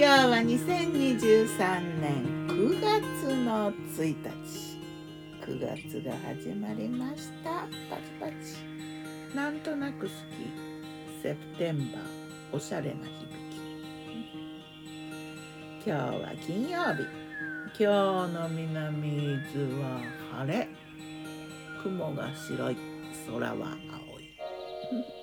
今日は2023年9月の1日。9月が始まりました。パチパチ。なんとなく好き。セプテンバー。おしゃれな響き。今日は金曜日。今日の南伊豆は晴れ。雲が白い。空は青い。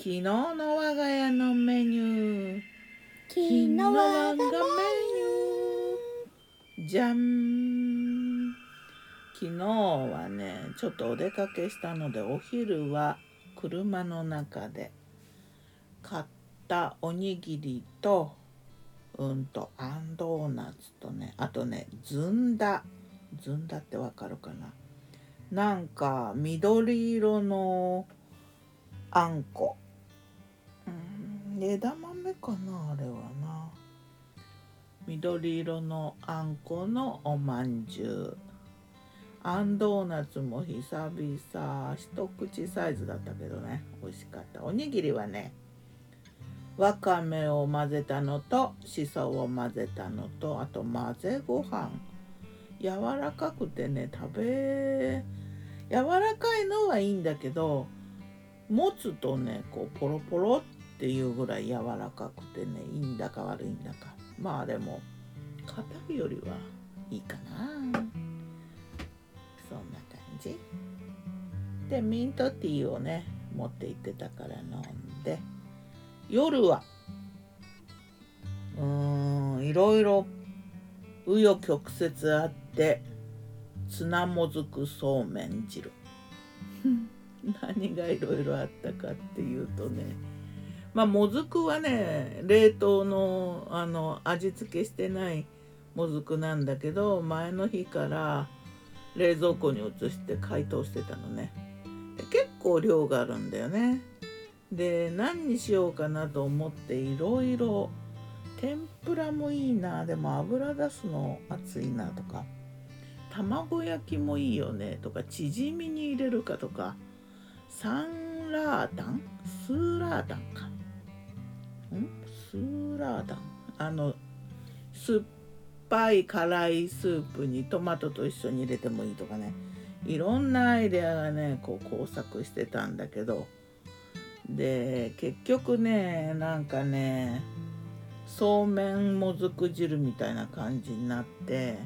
昨日の我が家のメニュー。昨日は我がメニュー。じゃん昨日はねちょっとお出かけしたのでお昼は車の中で。買ったおにぎりとうんとあんドーナツとねあとねずんだ。ずんだってわかるかな。なんか緑色のあんこ。うん枝豆かなあれはな。緑色のあんこのおまんじゅう。あんドーナツも久々一口サイズだったけどね。美味しかった。おにぎりはねわかめを混ぜたのとしそを混ぜたのとあと混ぜご飯。柔らかくてね食べ柔らかいのはいいんだけど持つとねこうポロポロっていうぐらい柔らかくてねいいんだか悪いんだか。まあでも硬いよりはいいかな。そんな感じ。でミントティーをね持って行ってたから飲んで。夜はうーんいろいろ紆余曲折あってツナもずくそうめん汁。何がいろいろあったかっていうとねまあもずくはね冷凍のあの味付けしてないもずくなんだけど前の日から冷蔵庫に移して解凍してたのね。結構量があるんだよね。で何にしようかなと思っていろいろ天ぷらもいいなでも油出すの熱いなとか卵焼きもいいよねとかチヂミに入れるかとかサンラータン？スーラータンか。スーラータンあの酸っぱい辛いスープにトマトと一緒に入れてもいいとかね。いろんなアイデアがねこう工作してたんだけど。で結局ねなんかねそうめんもずく汁みたいな感じになって。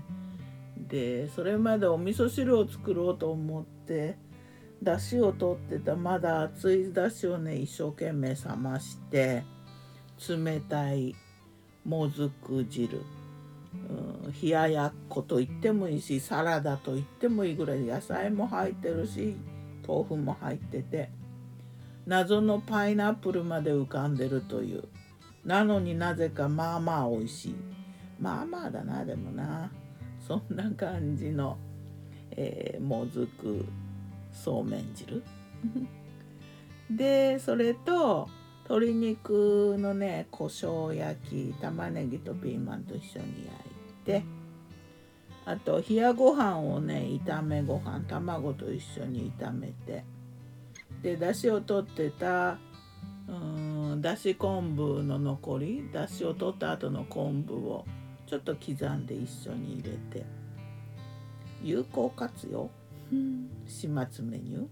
でそれまでお味噌汁を作ろうと思ってだしを取ってたまだ熱いだしをね一生懸命冷まして。冷たいもずく汁、うん、冷ややっこと言ってもいいしサラダと言ってもいいぐらい野菜も入ってるし豆腐も入ってて謎のパイナップルまで浮かんでるという。なのになぜかまあまあ美味しい。まあまあだなでもな。そんな感じの、えーもずくそうめん汁。でそれと鶏肉のね胡椒焼き玉ねぎとピーマンと一緒に焼いてあと冷やご飯をね炒めご飯卵と一緒に炒めてでだしを取ってたうーんだし昆布の残りだしを取った後の昆布をちょっと刻んで一緒に入れて有効活用？始末メニュー、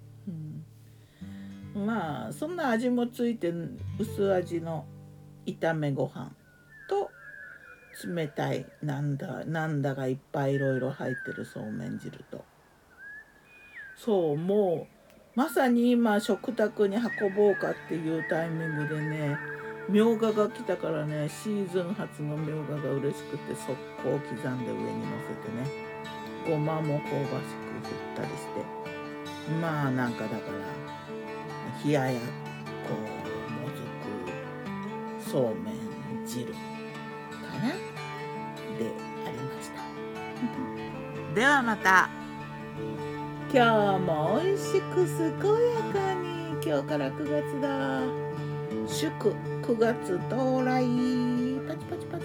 まあそんな味もついて薄味の炒めご飯と冷たいなんだなんだがいっぱいいろいろ入ってるそうめん汁と。そうもうまさに今食卓に運ぼうかっていうタイミングでねみょうがが来たからねシーズン初のみょうがが嬉しくて速攻刻んで上に乗せてねごまも香ばしく振ったりして。まあなんかだから冷ややっこもずくそうめん汁かな？でありました。ではまた。今日も美味しく健やかに。今日から9月だ。祝9月到来。パチパチパチ。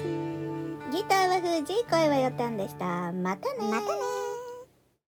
ギターは藤井声はよったんでした。またねまたね